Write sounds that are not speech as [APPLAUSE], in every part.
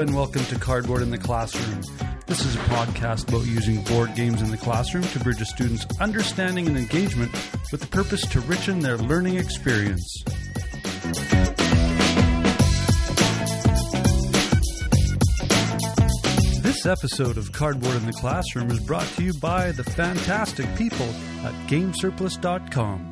and welcome to Cardboard in the Classroom. This is a podcast about using board games in the classroom to bridge a student's understanding and engagement with the purpose to richen their learning experience. This episode of Cardboard in the Classroom is brought to you by the fantastic people at GameSurplus.com.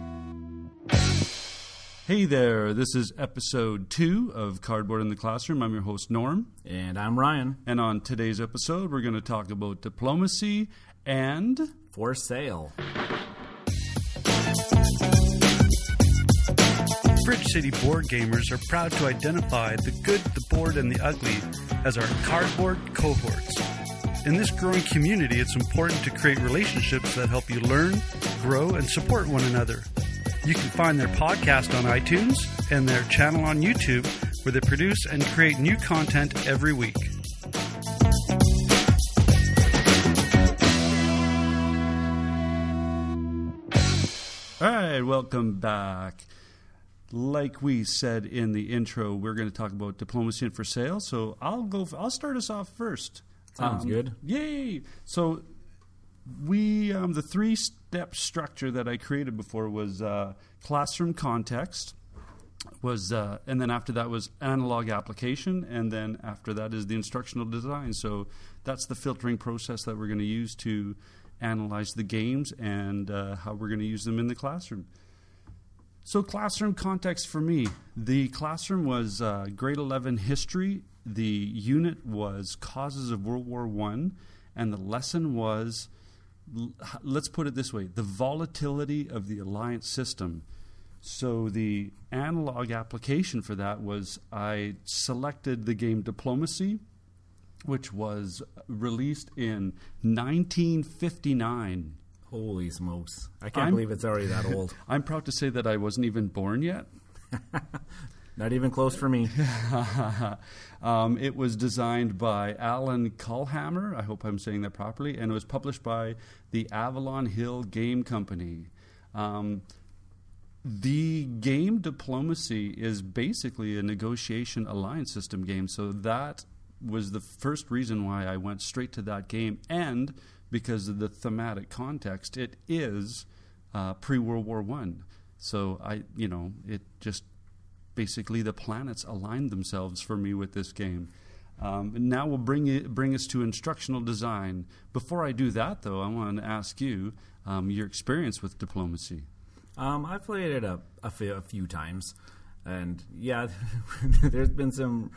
Hey there, this is episode two of Cardboard in the Classroom. I'm your host, Norm. And I'm Ryan. And on today's episode, we're going to talk about diplomacy and. For sale. Bridge City board gamers are proud to identify the good, the bored, and the ugly as our cardboard cohorts. In this growing community, it's important to create relationships that help you learn, grow, and support one another. You can find their podcast on iTunes and their channel on YouTube, where they produce and create new content every week. All right, welcome back. Like we said in the intro, we're going to talk about diplomacy and for sale. So I'll go. I'll start us off first. Sounds Um, good. Yay! So we um, the three step structure that I created before was uh, classroom context was uh, and then after that was analog application and then after that is the instructional design. So that's the filtering process that we're going to use to analyze the games and uh, how we're going to use them in the classroom. So classroom context for me the classroom was uh, grade 11 history the unit was causes of world war one and the lesson was let's put it this way the volatility of the alliance system so the analog application for that was i selected the game diplomacy which was released in 1959 Holy smokes. I can't I'm- believe it's already that [LAUGHS] old. i'm proud to say that i wasn't even born yet [LAUGHS] Not even close for me. [LAUGHS] um, it was designed by Allan Calhamer. I hope I'm saying that properly. And it was published by the Avalon Hill Game Company. Um, the game Diplomacy is basically a negotiation alliance system game. So that was the first reason why I went straight to that game. And because of the thematic context, it is uh, pre World War One. So I, you know, it just basically the planets aligned themselves for me with this game. Um, and now we'll bring it, bring us to instructional design. Before I do that, though, I want to ask you um, your experience with diplomacy. Um, I've played it a, a, few, a few times. And yeah, [LAUGHS] there's been some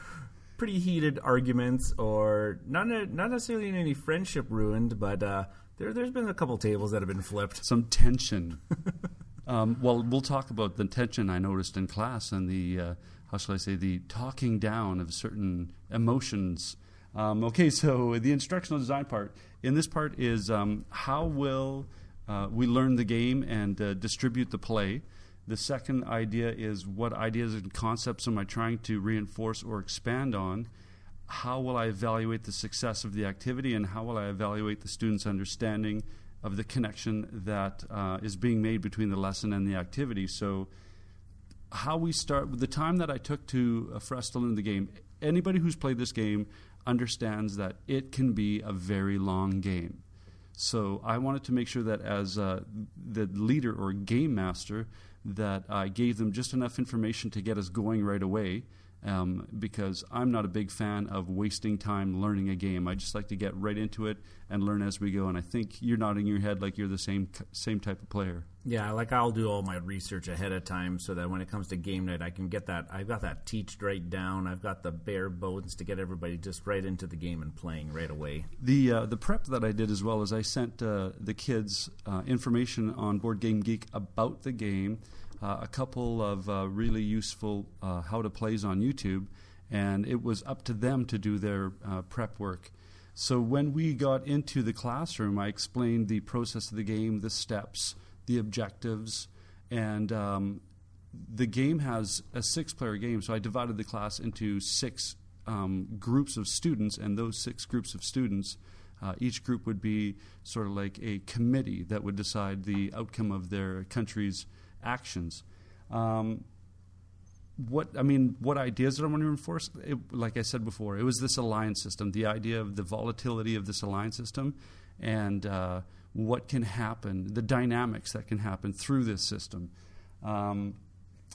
pretty heated arguments, or not, not necessarily any friendship ruined, but uh, there, there's been a couple tables that have been flipped. Some tension. [LAUGHS] um, well, we'll talk about the tension I noticed in class and the uh, how shall I say the talking down of certain emotions. Um, okay, so the instructional design part. In this part is um, how will uh, we learn the game and uh, distribute the play. The second idea is what ideas and concepts am I trying to reinforce or expand on? How will I evaluate the success of the activity, and how will I evaluate the student's understanding of the connection that uh, is being made between the lesson and the activity? So, how we start the time that I took to uh, to learn the game. Anybody who's played this game understands that it can be a very long game. So I wanted to make sure that as uh, the leader or game master, that I gave them just enough information to get us going right away. Um, because I'm not a big fan of wasting time learning a game. I just like to get right into it and learn as we go. And I think you're nodding your head like you're the same same type of player. Yeah, like I'll do all my research ahead of time so that when it comes to game night, I can get that. I've got that teached right down. I've got the bare bones to get everybody just right into the game and playing right away. The uh, the prep that I did as well is I sent uh, the kids uh, information on Board Game Geek about the game, uh, a couple of uh, really useful uh, how to plays on YouTube, and it was up to them to do their uh, prep work. So when we got into the classroom, I explained the process of the game, the steps, the objectives, and um, the game has a six-player game. So I divided the class into six um, groups of students, and those six groups of students, uh, each group would be sort of like a committee that would decide the outcome of their country's actions. Um, what I mean, what ideas did I want to enforce? It, like I said before, it was this alliance system, the idea of the volatility of this alliance system, and uh, what can happen, the dynamics that can happen through this system. Um,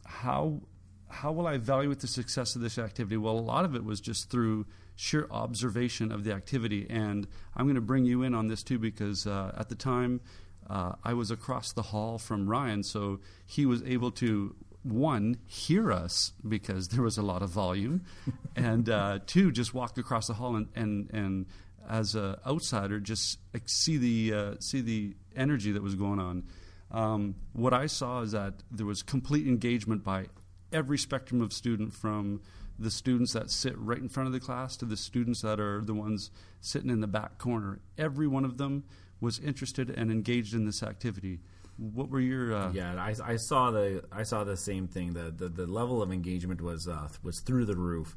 how how will I evaluate the success of this activity? Well, a lot of it was just through sheer observation of the activity, and I'm going to bring you in on this too because uh, at the time. Uh, I was across the hall from Ryan, so he was able to one, hear us because there was a lot of volume, [LAUGHS] and uh, two, just walk across the hall and and, and as an outsider, just see the uh, see the energy that was going on. Um, what I saw is that there was complete engagement by every spectrum of student, from the students that sit right in front of the class to the students that are the ones sitting in the back corner. Every one of them was interested and engaged in this activity. What were your? Uh, yeah, I, I, saw the I saw the same thing. The the, the level of engagement was uh, was through the roof.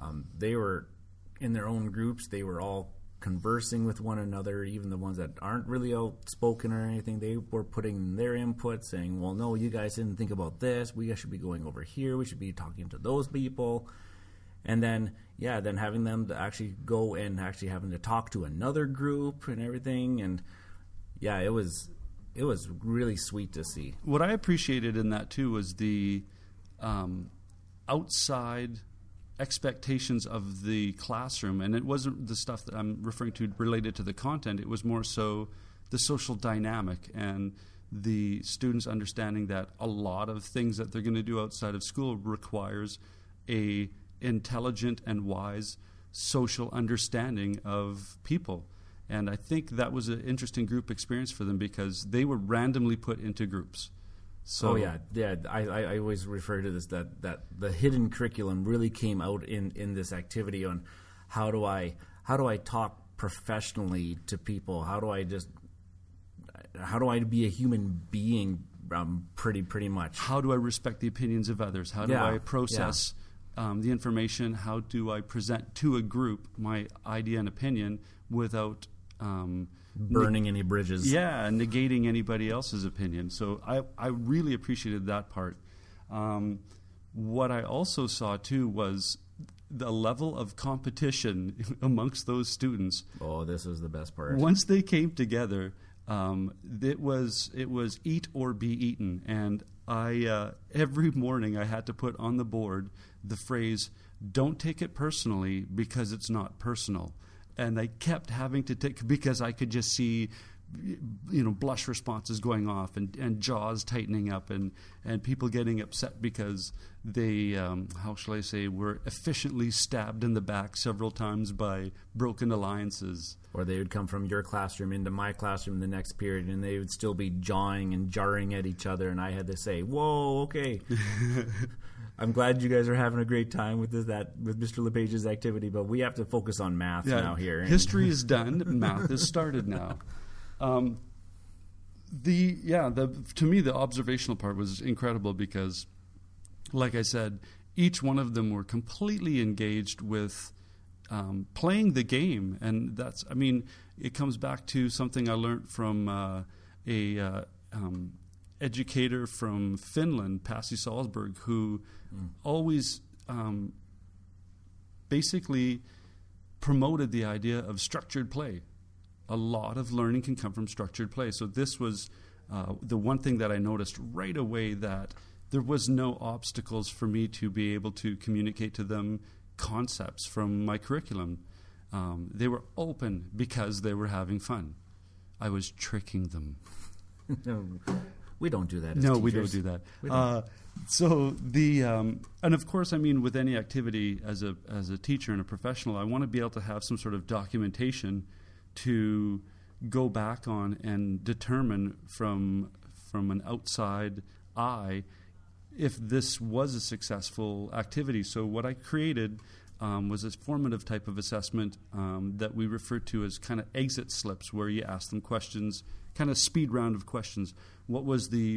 Um, they were in their own groups. They were all conversing with one another. Even the ones that aren't really outspoken or anything, they were putting their input, saying, "Well, no, you guys didn't think about this. We should be going over here. We should be talking to those people." And then, yeah, then having them actually go and actually having to talk to another group and everything, and yeah, it was it was really sweet to see. What I appreciated in that too was the um, outside expectations of the classroom, and it wasn't the stuff that I'm referring to related to the content. It was more so the social dynamic and the students understanding that a lot of things that they're going to do outside of school requires a intelligent and wise social understanding of people and I think that was an interesting group experience for them because they were randomly put into groups. So oh yeah, yeah. I, I always refer to this that that the hidden curriculum really came out in in this activity on how do I how do I talk professionally to people? How do I just how do I be a human being? Um, pretty pretty much. How do I respect the opinions of others? How do yeah, I process yeah. Um, the information? How do I present to a group my idea and opinion without um, burning ne- any bridges. Yeah, negating anybody else's opinion. So I, I really appreciated that part. Um, what I also saw too was the level of competition [LAUGHS] amongst those students. Oh, this is the best part. Once they came together, um, it was it was eat or be eaten, and I uh, every morning I had to put on the board the phrase "Don't take it personally because it's not personal." and I kept having to take because I could just see you know blush responses going off and, and jaws tightening up and, and people getting upset because they um, how shall I say were efficiently stabbed in the back several times by broken alliances or they would come from your classroom into my classroom the next period and they would still be jawing and jarring at each other and I had to say whoa okay [LAUGHS] I'm glad you guys are having a great time with this, that with Mr. LePage's activity, but we have to focus on math yeah, now here. History is [LAUGHS] done. math is started now. Um, the yeah, the to me the observational part was incredible because, like I said, each one of them were completely engaged with um, playing the game, and that's I mean it comes back to something I learned from uh, a uh, um, educator from Finland, Pasi Sahlberg, who mm. always um, basically promoted the idea of structured play. A lot of learning can come from structured play. So this was uh, the one thing that I noticed right away that there was no obstacles for me to be able to communicate to them concepts from my curriculum. Um, they were open because they were having fun. I was tricking them. [LAUGHS] We don't do that. no, teachers. we don't do that. Don't. Uh, so the um, and of course, I mean, with any activity as a as a teacher and a professional, I want to be able to have some sort of documentation to go back on and determine from from an outside eye if this was a successful activity. So what I created um, was a formative type of assessment um, that we refer to as kind of exit slips, where you ask them questions, kind of speed round of questions. What was the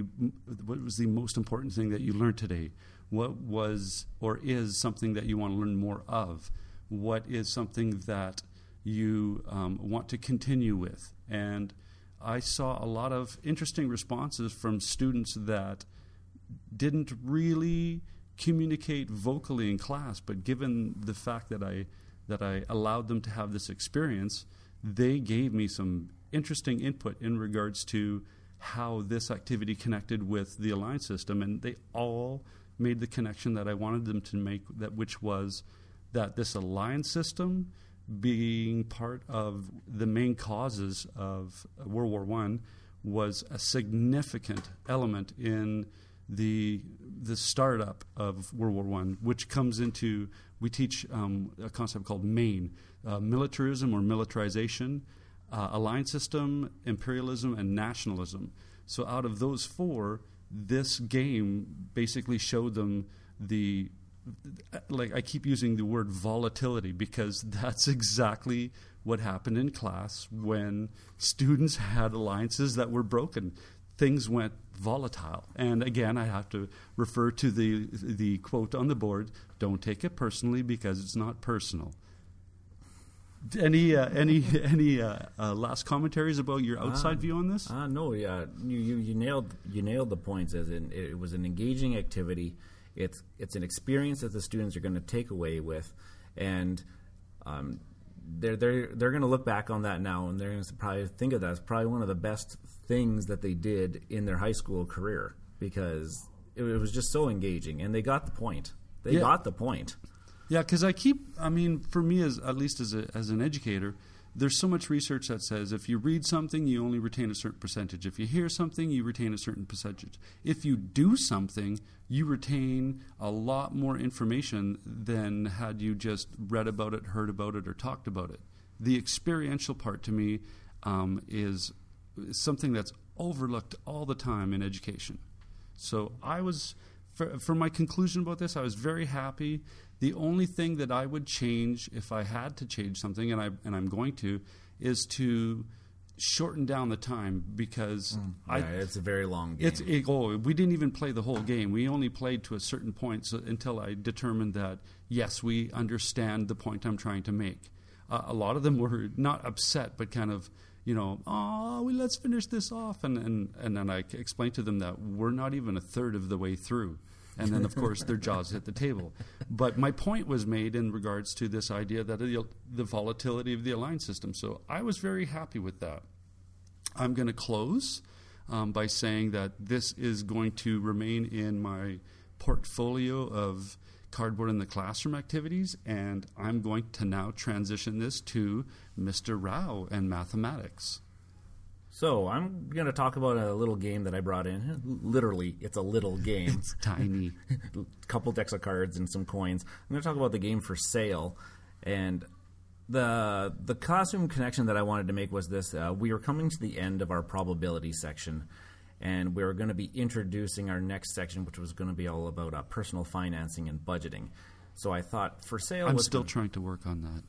what was the most important thing that you learned today? What was or is something that you want to learn more of? What is something that you um, want to continue with? And I saw a lot of interesting responses from students that didn't really communicate vocally in class, but given the fact that I that I allowed them to have this experience, they gave me some interesting input in regards to how this activity connected with the Alliance system, and they all made the connection that I wanted them to make, that which was that this Alliance system being part of the main causes of World War One was a significant element in the the startup of World War One, which comes into we teach um, a concept called MAIN, uh, militarism or militarization, uh, alliance system, imperialism, and nationalism. So out of those four, this game basically showed them the like I keep using the word volatility because [LAUGHS] that's exactly what happened in class when students had alliances that were broken. Things went volatile. And again, I have to refer to the the quote on the board, don't take it personally because it's not personal. Any uh, any [LAUGHS] any uh, uh, last commentaries about your outside Uh, view on this? Uh, no, yeah, you, you, you nailed you nailed the points. As in, it was an engaging activity. It's it's an experience that the students are going to take away with, and um, they're they're they're going to look back on that now, and they're going to probably think of that as probably one of the best things that they did in their high school career because it, it was just so engaging, and they got the point. They Yeah. got the point. Yeah, because I keep. I mean, for me, as at least as a, as an educator, there's so much research that says if you read something, you only retain a certain percentage. If you hear something, you retain a certain percentage. If you do something, you retain a lot more information than had you just read about it, heard about it, or talked about it. The experiential part to me um, is something that's overlooked all the time in education. So I was, for, for my conclusion about this, I was very happy. The only thing that I would change if I had to change something, and I and I'm going to, is to shorten down the time because I, yeah, it's a very long game. it's it, oh, we didn't even play the whole game. We only played to a certain point so, until I determined that yes, we understand the point I'm trying to make. Uh, a lot of them were not upset, but kind of you know, oh, well, let's finish this off, and and and then I explained to them that we're not even a third of the way through. And then, of course, their [LAUGHS] jaws hit the table. But my point was made in regards to this idea that the, the volatility of the alliance system. So I was very happy with that. I'm going to close um, by saying that this is going to remain in my portfolio of cardboard in the classroom activities, and I'm going to now transition this to Mr. Rao and mathematics. So I'm going to talk about a little game that I brought in. Literally, it's a little [LAUGHS] game. It's tiny. a [LAUGHS] couple decks of cards and some coins. I'm going to talk about the game for sale, and the the classroom connection that I wanted to make was this: uh, we are coming to the end of our probability section, and we are going to be introducing our next section, which was going to be all about uh, personal financing and budgeting. So I thought for sale. I'm still gonna- trying to work on that.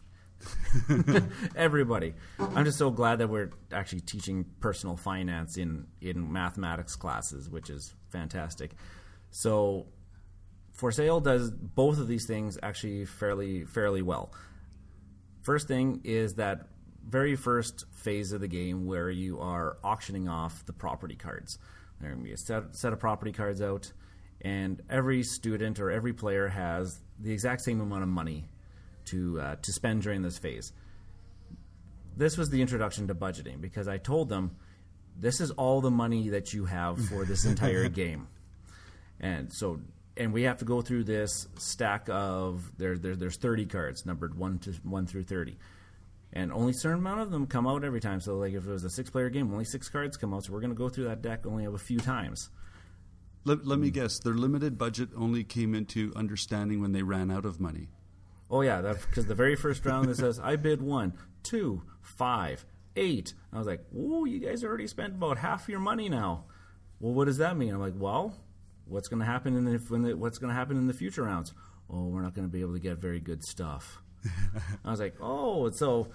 [LAUGHS] everybody. I'm just so glad that we're actually teaching personal finance in in mathematics classes, which is fantastic. So, for sale does both of these things actually fairly fairly well. First thing is that very first phase of the game where you are auctioning off the property cards. There are going to be a set, set of property cards out, and every student or every player has the exact same amount of money to uh, to spend during this phase. This was the introduction to budgeting because I told them this is all the money that you have for this [LAUGHS] entire game, and so and we have to go through this stack of there, there there's 30 cards numbered one to one through 30 and only a certain amount of them come out every time. So like if it was a six player game only six cards come out. So we're going to go through that deck only a few times. Let, let me guess, their limited budget only came into understanding when they ran out of money. Oh yeah, because the very first round it says I bid one, two, five, eight. I was like, "Whoa, you guys already spent about half your money now." Well, what does that mean? I'm like, "Well, what's going to happen in the, when the what's going to happen in the future rounds? Oh, we're not going to be able to get very good stuff." [LAUGHS] I was like, "Oh, so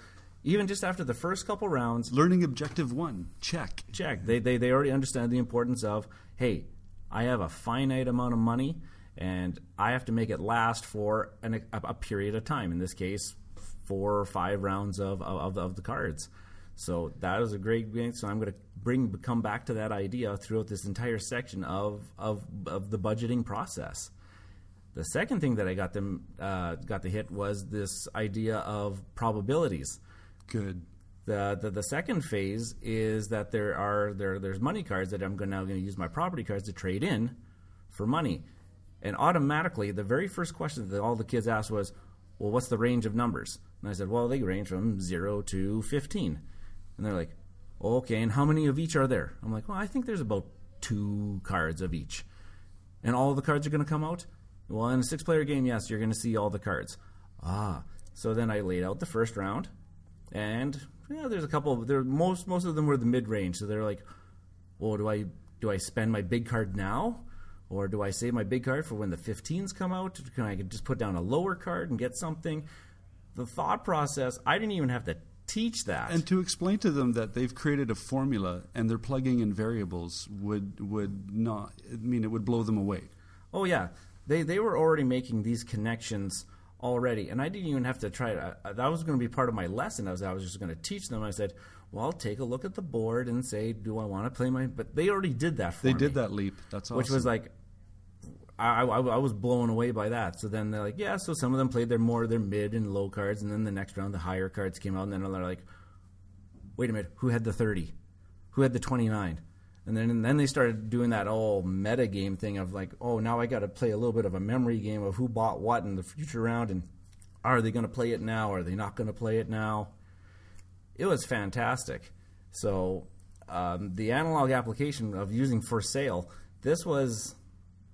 even just after the first couple rounds, Learning objective one, check. check. They, they they already understand the importance of hey, I have a finite amount of money and I have to make it last for an, a, a period of time. In this case, four or five rounds of of, of the cards. So that is a great game. So I'm going to bring come back to that idea throughout this entire section of of of the budgeting process. The second thing that I got them uh, got to hit was this idea of probabilities. Good. The, the the second phase is that there are there there's money cards that I'm going now going to use my property cards to trade in for money, and automatically the very first question that all the kids asked was, "Well, what's the range of numbers?" And I said, "Well, they range from zero to 15. and they're like, "Okay, and how many of each are there?" I'm like, "Well, I think there's about two cards of each, and all the cards are going to come out." Well, in a six-player game, yes, you're going to see all the cards. Ah, so then I laid out the first round, and yeah, there's a couple. Of, there most most of them were the mid range. So they're like, well, do I do I spend my big card now, or do I save my big card for when the 15s come out? Can I just put down a lower card and get something? The thought process, I didn't even have to teach that. And to explain to them that they've created a formula and they're plugging in variables would would not I mean it would blow them away. Oh yeah, they they were already making these connections already, and I didn't even have to try it. I, uh, that was going to be part of my lesson. I was I was just going to teach them. I said, "Well, take a look at the board and say, do I want to play my?" But they already did that for They me. did that leap. That's awesome. which was like I, I, I was blown away by that. So then they're like, yeah. So some of them played their more their mid and low cards, and then the next round the higher cards came out, and then they're like, wait a minute, who had the thirty? Who had the twenty nine? And then and then they started doing that whole meta game thing of like, oh, now I got to play a little bit of a memory game of who bought what in the future round, and are they going to play it now? Are they not going to play it now? It was fantastic. So um, the analog application of using for sale, this was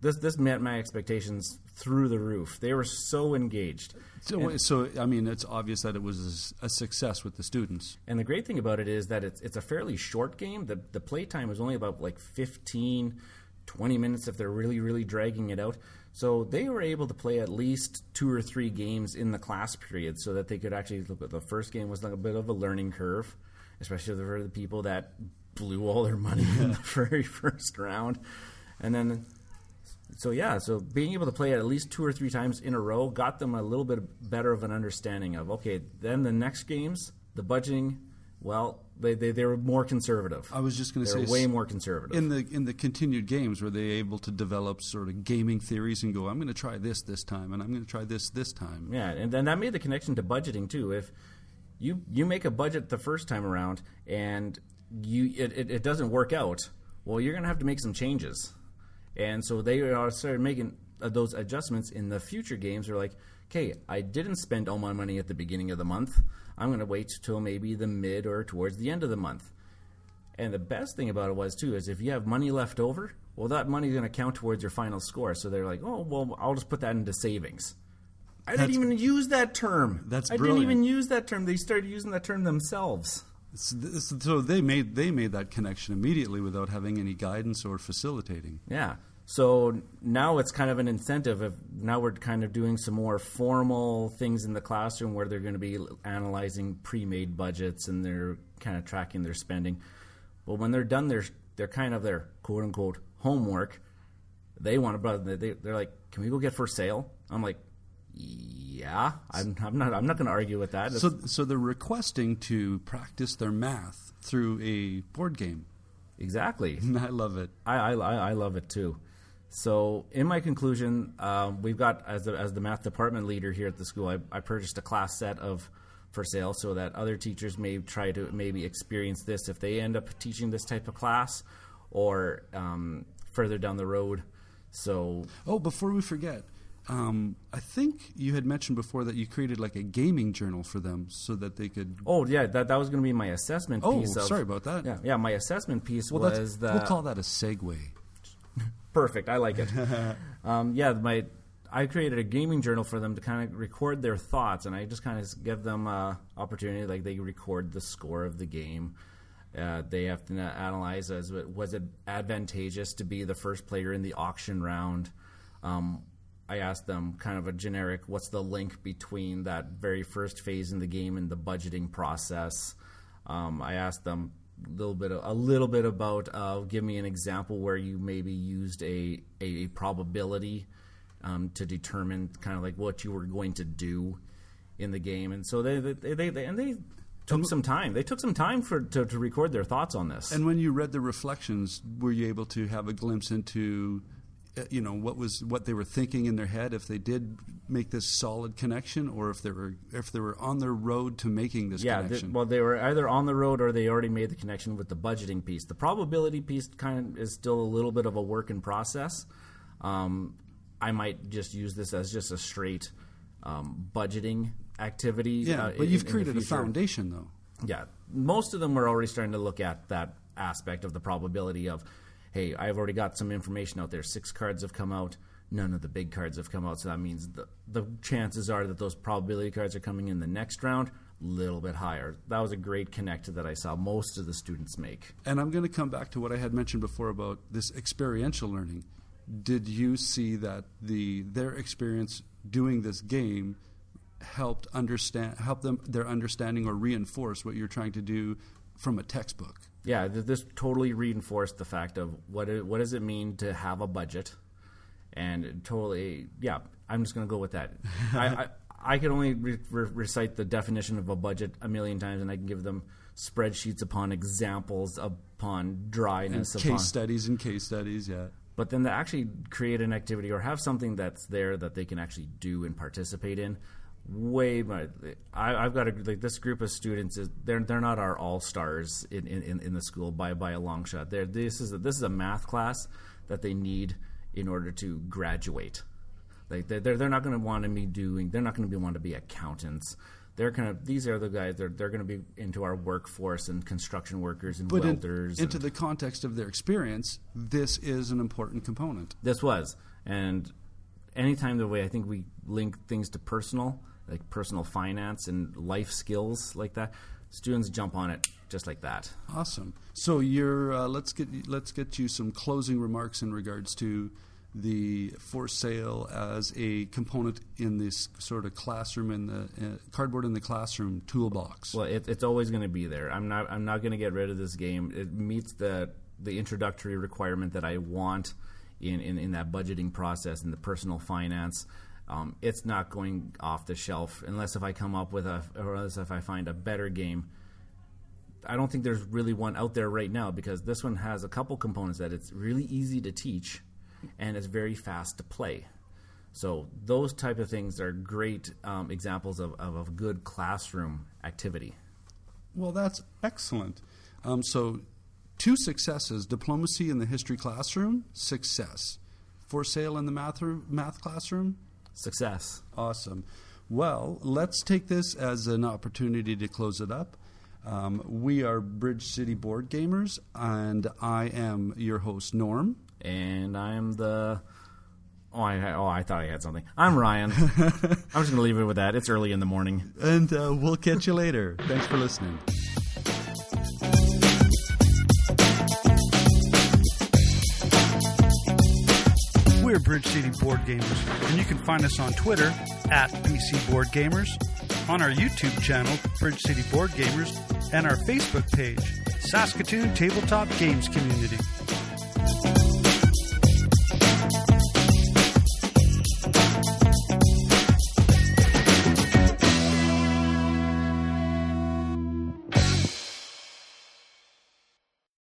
this this met my expectations through the roof. They were so engaged. so, so I mean it's obvious that it was a success with the students. And the great thing about it is that it's it's a fairly short game. The the play time is only about like 15 20 minutes if they're really really dragging it out. So they were able to play at least two or three games in the class period so that they could actually look at the first game was like a bit of a learning curve, especially for the people that blew all their money in the [LAUGHS] very first round. And then so yeah, so being able to play it at least two or three times in a row got them a little bit better of an understanding of okay, then the next games, the budgeting, well, they they, they were more conservative. I was just going to say way more conservative. in the in the continued games were they able to develop sort of gaming theories and go I'm going to try this this time and I'm going to try this this time. Yeah, and then that made the connection to budgeting too. If you you make a budget the first time around and you it, it, it doesn't work out, well, you're going to have to make some changes. And so they are started making uh, those adjustments in the future games. They're like, okay, I didn't spend all my money at the beginning of the month. I'm going to wait till maybe the mid or towards the end of the month. And the best thing about it was too is if you have money left over, well, that money's going to count towards your final score. So they're like, oh, well, I'll just put that into savings. I didn't even use that term. That's I brilliant. didn't even use that term. They started using that term themselves. So, they made they made that connection immediately without having any guidance or facilitating. Yeah. So now it's kind of an incentive of now we're kind of doing some more formal things in the classroom where they're going to be analyzing pre-made budgets and they're kind of tracking their spending. But when they're done their they're kind of their quote unquote homework, they want to they they're like, "Can we go get for sale?" I'm like, "Yeah, I'm, I'm not I'm not going to argue with that." So so they're requesting to practice their math through a board game. exactly. [LAUGHS] I love it. I, I, I love it too. So, in my conclusion, um, we've got as the, as the math department leader here at the school, I, I purchased a class set of for sale so that other teachers may try to maybe experience this if they end up teaching this type of class, or um, further down the road. So, Oh, before we forget, um, I think you had mentioned before that you created like a gaming journal for them so that they could. oh yeah, that that was going to be my assessment Oh, piece. Of, sorry about that. Yeah, yeah, my assessment piece Well, was the we'll call that a segue. Perfect. I like it. [LAUGHS] um, yeah, my I created a gaming journal for them to kind of record their thoughts, and I just kind of give them uh, opportunity, like they record the score of the game. Uh, they have to analyze as was it advantageous to be the first player in the auction round. Um, I asked them kind of a generic, what's the link between that very first phase in the game and the budgeting process. Um, I asked them a little bit, a little bit about, uh, give me an example where you maybe used a a probability um, to determine kind of like what you were going to do in the game, and so they they, they, they and they took some time. They took some time for to, to record their thoughts on this. And when you read the reflections, were you able to have a glimpse into you know what was what they were thinking in their head if they did make this solid connection or if they were if they were on their road to making this yeah, connection. well, they were either on the road or they already made the connection with the budgeting piece. The probability piece kind of is still a little bit of a work in process. Um, I might just use this as just a straight um, budgeting activity. yeah, uh, but in- you've created a foundation though. Yeah, most of them are already starting to look at that aspect of the probability of, hey, I've already got some information out there. Six cards have come out. None of the big cards have come out, so that means the the chances are that those probability cards are coming in the next round a little bit higher. That was a great connect that I saw most of the students make. And I'm going to come back to what I had mentioned before about this experiential learning. Did you see that the their experience doing this game helped understand help them their understanding or reinforce what you're trying to do from a textbook? Yeah, this totally reinforced the fact of what it, what does it mean to have a budget, and totally, yeah, I'm just going to go with that. [LAUGHS] I, I I can only re- re- recite the definition of a budget a million times, and I can give them spreadsheets upon examples upon dryness upon case upon. studies and case studies, yeah. But then to actually create an activity or have something that's there that they can actually do and participate in, way more. I, I've got a like this group of students is they're they're not our all stars in, in, in the school by by a long shot. They're, this is a, this is a math class that they need in order to graduate. Like they're they're, they're not going to want to be doing. They're not going to be want to be accountants. They're kind of these are the guys. They're they're going to be into our workforce and construction workers and But in- welders. into and- the context of their experience, this is an important component. this was and anytime the way i think we link things to personal like personal finance and life skills like that students jump on it just like that Awesome. So you're uh, let's get let's get you some closing remarks in regards to the for sale as a component in this sort of classroom in the uh, cardboard in the classroom toolbox. well it, it's always going to be there i'm not i'm not going to get rid of this game it meets the the introductory requirement that i want in, in, in that budgeting process and the personal finance um, it's not going off the shelf unless if i come up with a or unless if i find a better game I don't think there's really one out there right now because this one has a couple components that it's really easy to teach and it's very fast to play. So those type of things are great um, examples of, of a good classroom activity. Well, that's excellent. Um, so, two successes: diplomacy in the history classroom, success. For sale in the math math classroom, Success. Awesome. Well, let's take this as an opportunity to close it up. Um, we are Bridge City Board Gamers, and I am your host, Norm. And I'm the. Oh, I, oh, I thought I had something. I'm Ryan. [LAUGHS] I'm just going to leave it with that. It's early in the morning. And uh, we'll catch you later. Thanks for listening. Bridge City Board Gamers, and you can find us on Twitter at BC Board Gamers, on our YouTube channel, Bridge City Board Gamers, and our Facebook page, Saskatoon Tabletop Games Community.